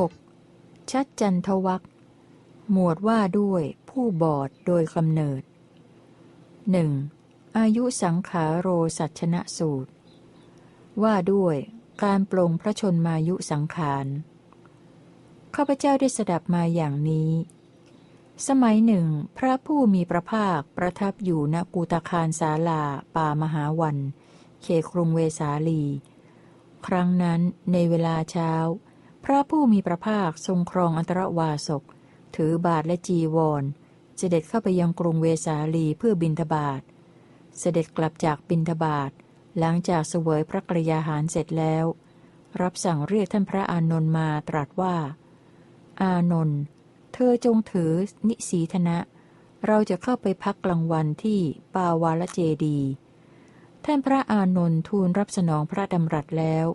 6. ชัดจันทวักหมวดว่าด้วยผู้บอดโดยกำเนิดหนึ่งอายุสังขาโรสัชนะสูตร ว่าด้วยการปลงพระชนมายุสังขารข้าพเจ้าได้สดับมาอย่างนี้ สมัยหนึ่ง พระผู้มีพระภาคประทับอยู่ณกูตาคารสาลา ป่ามหาวัน เขครุงเวสาลี ครั้งนั้นในเวลาเช้า พระผู้มีพระภาคทรงครองอันตรวาสก ถือบาทและจีวร เสด็จเข้าไปยังกรุงเวสาลีเพื่อบินทบาท เสด็จกลับจากบินทบาท หลังจากเสวยพระกรยาหารเสร็จแล้ว รับสั่งเรียกท่านพระอานนท์มาตรัสว่า อานนท์เธอจงถือนิสีธนะ เราจะเข้าไปพักกลางวันที่ปาวาลเจดี ท่านพระอานนท์ทูลรับสนองพระดำรัสแล้ว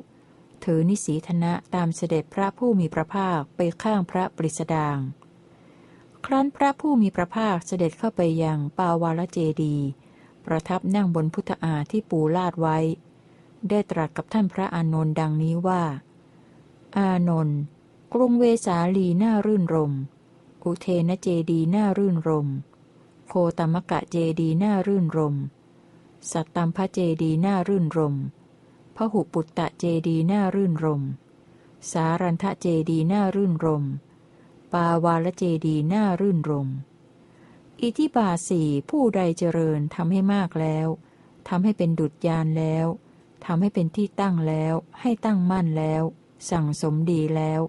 ถือนิสีธนะตามเสด็จพระผู้มีพระภาคไปข้างพระปริสดางครั้นพระผู้มีพระภาคเสด็จเข้าไปยังปาวาลเจดี ประทับนั่งบนพุทธาที่ปูลาดไว้ ได้ตรัสกับท่านพระอานนท์ดังนี้ว่า อานนท์กรุงเวสาลีน่ารื่นรม อุเทนเจดีน่ารื่นรม โคตมกะเจดีน่ารื่นรม สัตตัมพระเจดีน่ารื่นรม พหุปุตตะเจดีน่ารื่นรม สารันทะเจดีน่ารื่นรม ปาวาลเจดีน่ารื่นรม อิทิบาสีผู้ใดเจริญทำให้มากแล้วทำให้เป็นดุจยานแล้วทำให้เป็นที่ตั้งแล้ว ให้ตั้งมั่นแล้ว สั่งสมดีแล้ว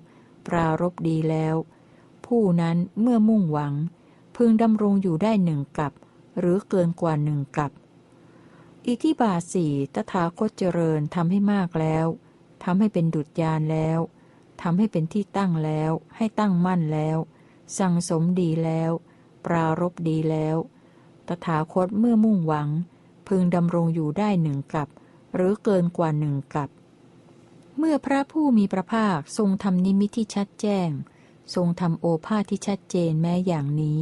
ปรารบดีแล้ว ผู้นั้นเมื่อมุ่งหวัง พึงดำรงอยู่ได้หนึ่งกับ หรือเกินกว่าหนึ่งกับ อิทิบาสี่ตถาคตเจริญทำให้มากแล้วทำให้เป็นดุจยานแล้วทำให้เป็นที่ตั้งแล้ว ให้ตั้งมั่นแล้ว สั่งสมดีแล้ว ปรารบดีแล้ว ตถาคตเมื่อมุ่งหวัง พึงดำรงอยู่ได้หนึ่งกับ หรือเกินกว่าหนึ่งกับ เมื่อพระผู้มีพระภาคทรงทำนิมิตที่ชัดแจ้ง ทรงทำโอภาษที่ชัดเจนแม้อย่างนี้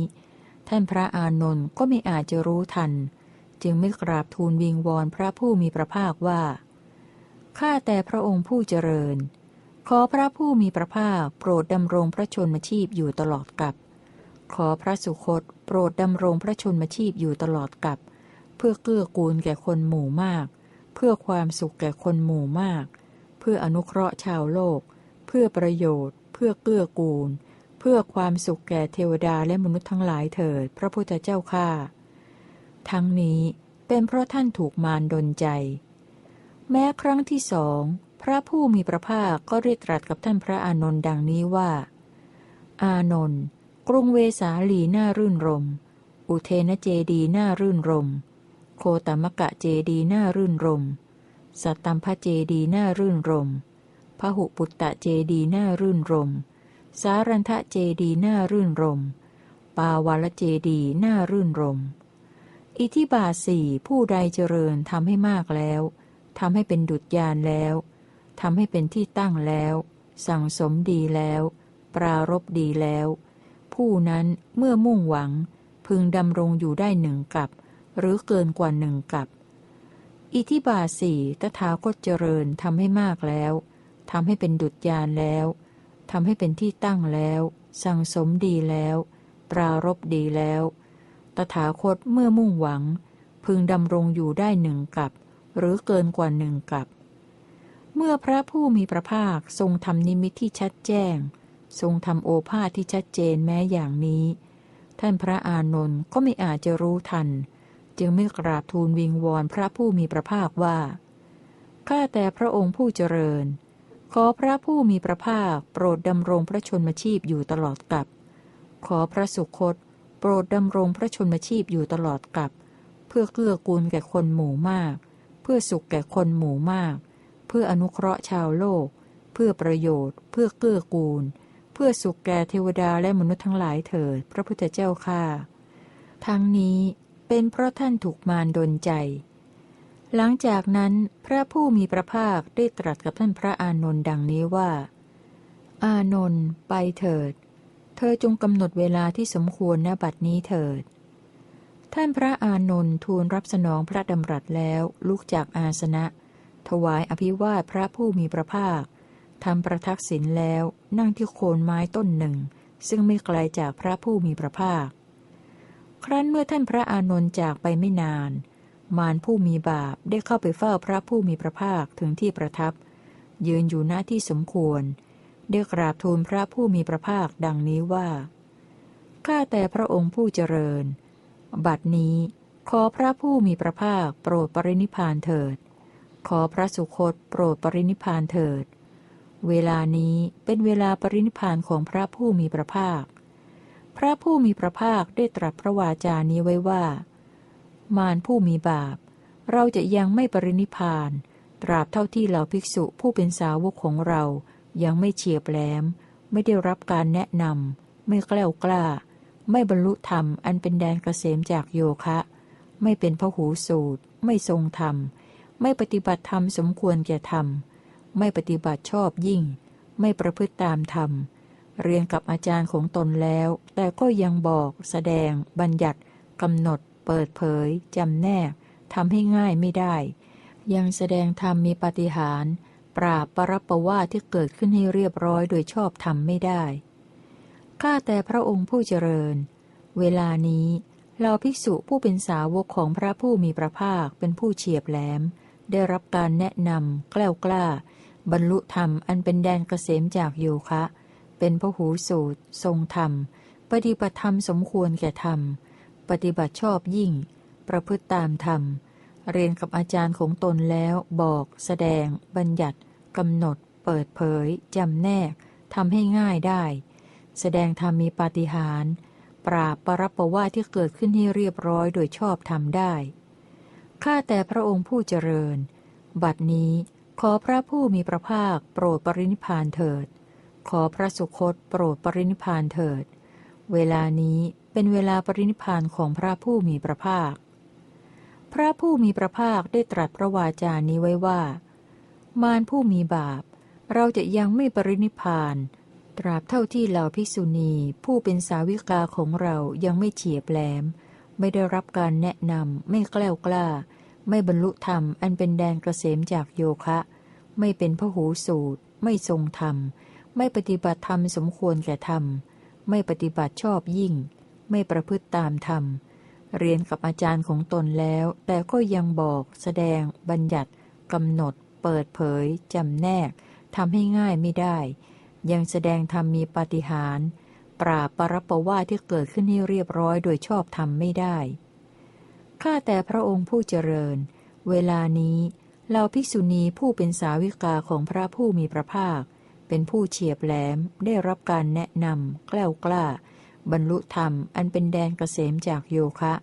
ท่านพระอานนท์ก็ไม่อาจจะรู้ทัน จึงไม่กราบทูลวิงวอนพระผู้มีพระภาคว่า ข้าแต่พระองค์ผู้เจริญ ขอพระผู้มีพระภาคโปรดดำรงพระชนมชีพอยู่ตลอดกับ ขอพระสุคตโปรดดำรงพระชนมชีพอยู่ตลอดกับ เพื่อเกื้อกูลแก่คนหมู่มาก เพื่อความสุขแก่คนหมู่มาก เพื่ออนุเคราะห์ชาวโลก เพื่อประโยชน์ เพื่อเกื้อกูล เพื่อความสุขแก่เทวดาและมนุษย์ทั้งหลายเถิด พระพุทธเจ้าข้า ทั้งนี้เป็นเพราะท่านถูกมารดนใจ แม้ครั้งที่สองพระผู้มีพระภาคก็เรียกตรัสกับท่านพระอานนท์ดังนี้ว่า อานนท์กรุงเวสาลีน่ารื่นรม อุเทนเจดีน่ารื่นรม โคตมกะเจดีน่ารื่นรม สัตตัมพเจดีน่ารื่นรมพหุปุตตะเจดีน่ารื่นรม สารันทะเจดีน่ารื่นรม ปาวาลเจดีน่ารื่นรม อิทิบาสี่ผู้ใดเจริญทำให้มากแล้วทำให้เป็นดุจยานแล้วทำให้เป็นที่ตั้งแล้ว สั่งสมดีแล้ว ปรารบดีแล้ว ผู้นั้นเมื่อมุ่งหวัง พึงดำรงอยู่ได้หนึ่งกับ หรือเกินกว่าหนึ่งกับ อิทิบาสี่ตถาคตเจริญทำให้มากแล้วทำให้เป็นดุจยานแล้วทำให้เป็นที่ตั้งแล้ว สั่งสมดีแล้ว ปรารบดีแล้ว ตถาคตเมื่อมุ่งหวัง พึงดำรงอยู่ได้หนึ่งกับ หรือเกินกว่าหนึ่งกับ เมื่อพระผู้มีพระภาคทรงทำนิมิตที่ชัดแจ้ง ทรงทำโอภาษที่ชัดเจนแม้อย่างนี้ ท่านพระอานนท์ก็ไม่อาจจะรู้ทัน จึงไม่กราบทูลวิงวอนพระผู้มีพระภาคว่าข้าแต่พระองค์ผู้เจริญ ขอพระผู้มีพระภาคโปรดดำรงพระชนมชีพอยู่ตลอดกับ ขอพระสุคต โปรดดำรงพระชนมชีพอยู่ตลอดกับ เพื่อเกื้อกูลแก่คนหมู่มาก เพื่อสุขแก่คนหมู่มาก เพื่ออนุเคราะห์ชาวโลก เพื่อประโยชน์ เพื่อเกื้อกูล เพื่อสุขแก่เทวดาและมนุษย์ทั้งหลายเถิด พระพุทธเจ้าค่าทั้งนี้เป็นเพราะท่านถูกมารดนใจ หลังจากนั้นพระผู้มีพระภาคได้ตรัสกับท่านพระอานนท์ดังนี้ว่า อานนท์ไปเถิด เธอจงกำหนดเวลาที่สมควรณบัดนี้เถิด ท่านพระอานนท์ทูลรับสนองพระดำรัสแล้วลุกจากอาสนะ ถวายอภิวาทพระผู้มีพระภาคทำประทักษิณแล้วนั่งที่โคนไม้ต้นหนึ่ง ซึ่งไม่ไกลจากพระผู้มีพระภาค ครั้นเมื่อท่านพระอานนท์จากไปไม่นาน มารผู้มีบาปได้เข้าไปเฝ้าพระผู้มีพระภาคถึงที่ประทับ ยืนอยู่หน้าที่สมควร ได้กราบทูลพระผู้มีพระภาคดังนี้ว่า ข้าแต่พระองค์ผู้เจริญ บัดนี้ขอพระผู้มีพระภาคโปรดปรินิพานเถิด ขอพระสุคตโปรดปรินิพานเถิด เวลานี้เป็นเวลาปรินิพานของพระผู้มีพระภาค พระผู้มีพระภาคได้ตรัสพระวาจานี้ไว้ว่า มารผู้มีบาป เราจะยังไม่ปรินิพาน ตราบเท่าที่เหล่าภิกษุผู้เป็นสาวกของเรา ยังไม่เฉียบแหลม ไม่ได้รับการแนะนำไม่กล้ากล้า ไม่บรรลุธรรมอันเป็นแดนเกษมจากโยคะ ไม่เป็นพหูสูตร ไม่ทรงธรรม ไม่ปฏิบัติธรรมสมควรแก่ธรรม ไม่ปฏิบัติชอบยิ่ง ไม่ประพฤติตามธรรม เรียนกับอาจารย์ของตนแล้ว แต่ก็ยังบอก แสดง บัญญัติกำหนด เปิดเผยจำแนกทำให้ง่ายไม่ได้ ยังแสดงธรรมมีปฏิหาร ปราบปรับประว่าที่เกิดขึ้นให้เรียบร้อยโดยชอบธรรมไม่ได้ ข้าแต่พระองค์ผู้เจริญ เวลานี้เราภิกษุผู้เป็นสาวกของพระผู้มีพระภาคเป็นผู้เฉียบแหลม ได้รับการแนะนำกล้ากล้า บรรลุธรรมอันเป็นแดนเกษมจากโยคะ เป็นพระหูสูตร ทรงธรรม ปฏิบัติธรรมสมควรแก่ธรรม ปฏิบัติชอบยิ่ง ประพฤติตามธรรม เรียนกับอาจารย์ของตนแล้ว บอก แสดง บัญญัติกำหนด เปิดเผยจำแนกทำให้ง่ายได้ แสดงธรรมมีปาฏิหาริย์ปราบปรับประว่าที่เกิดขึ้นให้เรียบร้อยโดยชอบทำได้ ข้าแต่พระองค์ผู้เจริญ บัดนี้ขอพระผู้มีพระภาคโปรดปรินิพานเถิด ขอพระสุคตโปรดปรินิพานเถิด เวลานี้เป็นเวลาปรินิพานของพระผู้มีพระภาค พระผู้มีพระภาคได้ตรัสพระวาจานี้ไว้ว่า มารผู้มีบาป เราจะยังไม่ปรินิพาน ตราบเท่าที่เหล่าภิกษุณีผู้เป็นสาวิกาของเรายังไม่เฉียบแหลม ไม่ได้รับการแนะนำไม่แกล้วกล้า ไม่บรรลุธรรมอันเป็นแดนกระเสมจากโยคะ ไม่เป็นพหูสูตร ไม่ทรงธรรม ไม่ปฏิบัติธรรมสมควรแก่ธรรม ไม่ปฏิบัติชอบยิ่ง ไม่ประพฤติตามธรรม เรียนกับอาจารย์ของตนแล้ว แต่ก็ยังบอก แสดง บัญญัติกำหนด เปิดเผยจำแนกทำให้ง่ายไม่ได้ ยังแสดงธรรมมีปาฏิหาริย์ปราบปรประว่าที่เกิดขึ้นให้เรียบร้อยโดยชอบธรรมไม่ได้ ข้าแต่พระองค์ผู้เจริญ เวลานี้เราภิกษุณีผู้เป็นสาวิกาของพระผู้มีพระภาค เป็นผู้เฉียบแหลมได้รับการแนะนำแกล้วกล้า บรรลุธรรม อันเป็นแดนเกษมจากโยคะ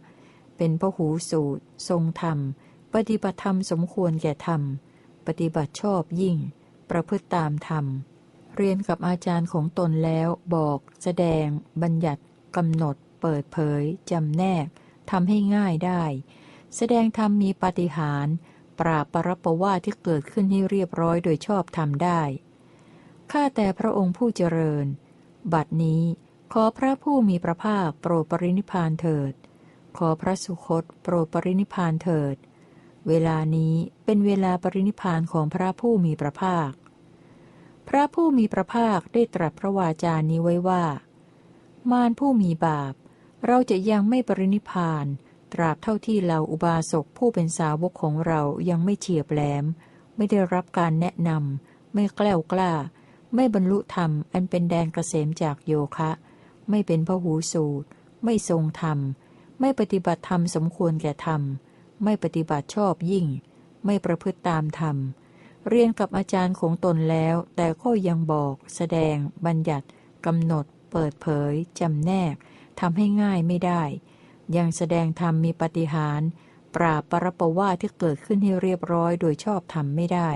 เป็นพระหูสูตร ทรงธรรม ปฏิบัติธรรมสมควรแก่ธรรม ปฏิบัติชอบยิ่ง ประพฤติตามธรรม เรียนกับอาจารย์ของตนแล้วบอก แสดง บัญญัติกำหนด เปิดเผยจำแนกทำให้ง่ายได้ แสดงธรรมมีปฏิหารปราบปรบประว่าที่เกิดขึ้นให้เรียบร้อยโดยชอบทำได้ข้าแต่พระองค์ผู้เจริญ บัดนี้ ขอพระผู้มีพระภาคโปรดปรินิพานเถิด ขอพระสุคตโปรดปรินิพานเถิด เวลานี้เป็นเวลาปรินิพานของพระผู้มีพระภาค พระผู้มีพระภาคได้ตรัสพระวาจานี้ไว้ว่า มารผู้มีบาป เราจะยังไม่ปรินิพาน ตราบเท่าที่เราอุบาสกผู้เป็นสาวกของเรายังไม่เฉียบแหลม ไม่ได้รับการแนะนำไม่แกล้วกล้า ไม่บรรลุธรรมอันเป็นแดนเกษมจากโยคะ ไม่เป็นพหูสูตร ไม่ทรงธรรม ไม่ปฏิบัติธรรมสมควรแก่ธรรม ไม่ปฏิบัติชอบยิ่ง ไม่ประพฤติตามธรรม เรียนกับอาจารย์ของตนแล้ว แต่ก็ยังบอก แสดง บัญญัติกำหนด เปิดเผยจำแนกทำให้ง่ายไม่ได้ ยังแสดงธรรมมีปฏิหาร ปราบปรปว่าที่เกิดขึ้นให้เรียบร้อยโดยชอบธรรมไม่ได้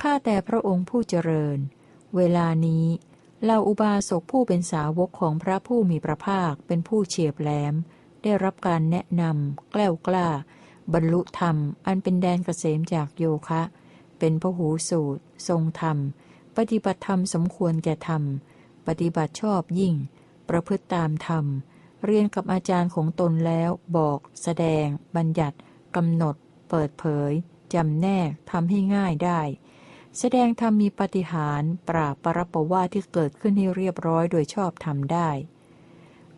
ข้าแต่พระองค์ผู้เจริญ เวลานี้ เราอุบาสกผู้เป็นสาวกของพระผู้มีพระภาคเป็นผู้เฉียบแหลม ได้รับการแนะนำแกล้วกล้า บรรลุธรรม อันเป็นแดนเกษมจากโยคะ เป็นพหูสูตร ทรงธรรม ปฏิบัติธรรมสมควรแก่ธรรม ปฏิบัติชอบยิ่ง ประพฤติตามธรรม เรียนกับอาจารย์ของตนแล้วบอก แสดง บัญญัติกำหนด เปิดเผยจำแนกทำให้ง่ายได้ แสดงธรรมมีปฏิหารปราบปรบประว่าที่เกิดขึ้นให้เรียบร้อยโดยชอบทำได้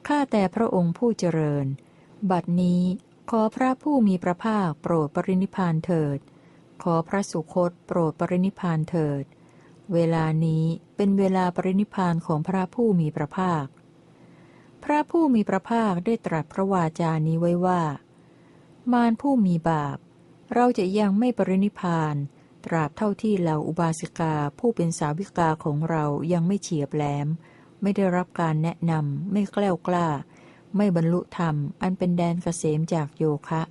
ข้าแต่พระองค์ผู้เจริญ บัดนี้ขอพระผู้มีพระภาคโปรดปรินิพานเถิด ขอพระสุคตโปรดปรินิพานเถิด เวลานี้เป็นเวลาปรินิพานของพระผู้มีพระภาค พระผู้มีพระภาคได้ตรัสพระวาจานี้ไว้ว่า มารผู้มีบาป เราจะยังไม่ปรินิพาน ตราบเท่าที่เหล่าอุบาสิกาผู้เป็นสาวิกาของเรายังไม่เฉียบแหลม ไม่ได้รับการแนะนำไม่แกล้วกล้า ไม่บรรลุธรรม อันเป็นแดนเกษมจากโยคะ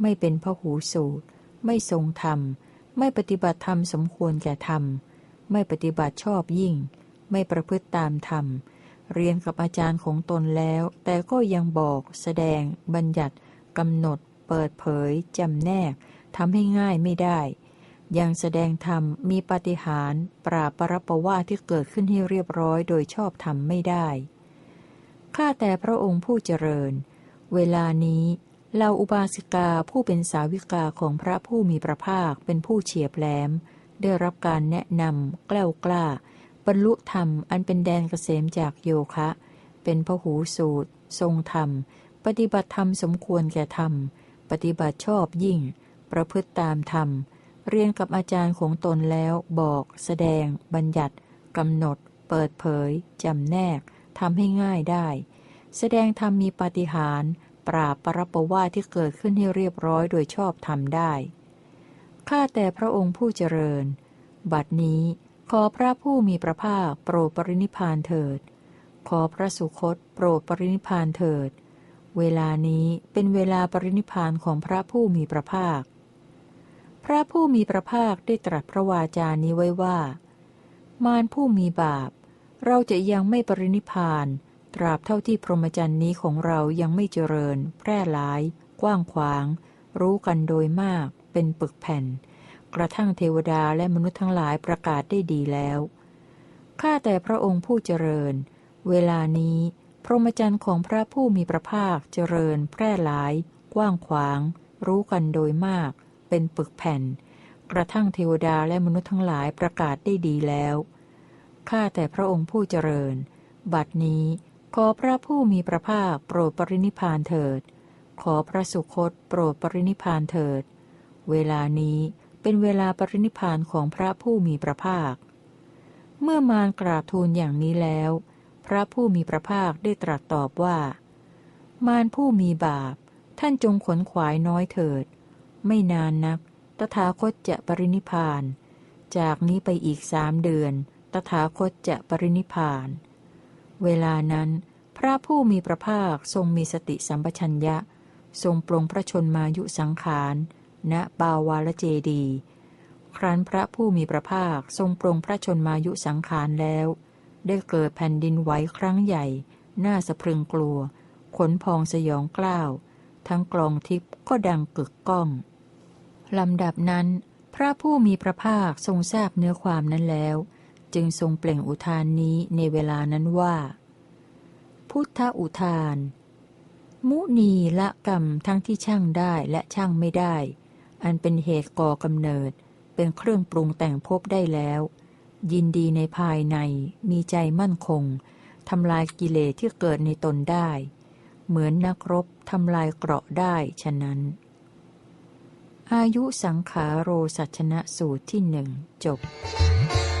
ไม่เป็นพหูสูตร ไม่ทรงธรรม ไม่ปฏิบัติธรรมสมควรแก่ธรรม ไม่ปฏิบัติชอบยิ่ง ไม่ประพฤติตามธรรม เรียนกับอาจารย์ของตนแล้ว แต่ก็ยังบอก แสดง บัญญัติกำหนด เปิดเผยจำแนกทำให้ง่ายไม่ได้ ยังแสดงธรรมมีปฏิหารปราบปรประว่าที่เกิดขึ้นให้เรียบร้อยโดยชอบธรรมไม่ได้ ข้าแต่พระองค์ผู้เจริญ เวลานี้เราอุบาสิกาผู้เป็นสาวิกาของพระผู้มีพระภาคเป็นผู้เฉียบแหลม ได้รับการแนะนำกล้ากล้า บรรลุธรรมอันเป็นแดนเกษมจากโยคะ เป็นพหูสูตร ทรงธรรม ปฏิบัติธรรมสมควรแก่ธรรม ปฏิบัติชอบยิ่ง ประพฤติตามธรรม เรียนกับอาจารย์ของตนแล้วบอก แสดง บัญญัติกำหนด เปิดเผยจำแนกทำให้ง่ายได้ แสดงธรรมมีปฏิหารปราบปรบประว่าที่เกิดขึ้นให้เรียบร้อยโดยชอบทำได้ข้าแต่พระองค์ผู้เจริญ บัดนี้ขอพระผู้มีพระภาคโปรดปรินิพานเถิด ขอพระสุคตโปรดปรินิพานเถิด เวลานี้เป็นเวลาปรินิพานของพระผู้มีพระภาค พระผู้มีพระภาคได้ตรัสพระวาจานี้ไว้ว่า มารผู้มีบาป เราจะยังไม่ปรินิพาน ตราบเท่าที่พรหมจรรย์นี้ของเรายังไม่เจริญ แพร่หลาย กว้างขวาง รู้กันโดยมาก เป็นปึกแผ่น กระทั่งเทวดาและมนุษย์ทั้งหลายประกาศได้ดีแล้ว ข้าแต่พระองค์ผู้เจริญ เวลานี้ พรหมจรรย์ของพระผู้มีพระภาคเจริญ แพร่หลาย กว้างขวาง รู้กันโดยมาก เป็นปึกแผ่น กระทั่งเทวดาและมนุษย์ทั้งหลายประกาศได้ดีแล้ว ข้าแต่พระองค์ผู้เจริญ บัดนี้ขอพระผู้มีพระภาคโปรดปรินิพานเถิด ขอพระสุคตโปรดปรินิพานเถิด เวลานี้เป็นเวลาปรินิพานของพระผู้มีพระภาค เมื่อมารกราบทูลอย่างนี้แล้ว พระผู้มีพระภาคได้ตรัสตอบว่า มารผู้มีบาป ท่านจงขนขวายน้อยเถิด ไม่นานนัก ตถาคตจะปรินิพาน จากนี้ไปอีกสามเดือน ตถาคตจะปรินิพาน เวลานั้น พระผู้มีพระภาคทรงมีสติสัมปชัญญะ ทรงปรงพระชนมายุสังขาร ณปาวาลเจดี ครั้นพระผู้มีพระภาคทรงปรงพระชนมายุสังขารแล้ว ได้เกิดแผ่นดินไหวครั้งใหญ่ น่าสะพรึงกลัว ขนพองสยองกล้าวทั้งกลองทิพย์ก็ดังกึกก้อง ลำดับนั้น พระผู้มีพระภาคทรงทราบเนื้อความนั้นแล้ว จึงทรงเปล่งอุทานนี้ในเวลานั้นว่า พุทธอุทาน มุนีละกรรมทั้งที่ช่างได้และช่างไม่ได้ อันเป็นเหตุก่อกำเนิด เป็นเครื่องปรุงแต่งภพได้แล้ว ยินดีในภายในมีใจมั่นคงทำลายกิเลสที่เกิดในตนได้ เหมือนนักรบทำลายเกราะได้ฉะนั้น อายุสังขาโรสัชนะสูตรที่หนึ่งจบ「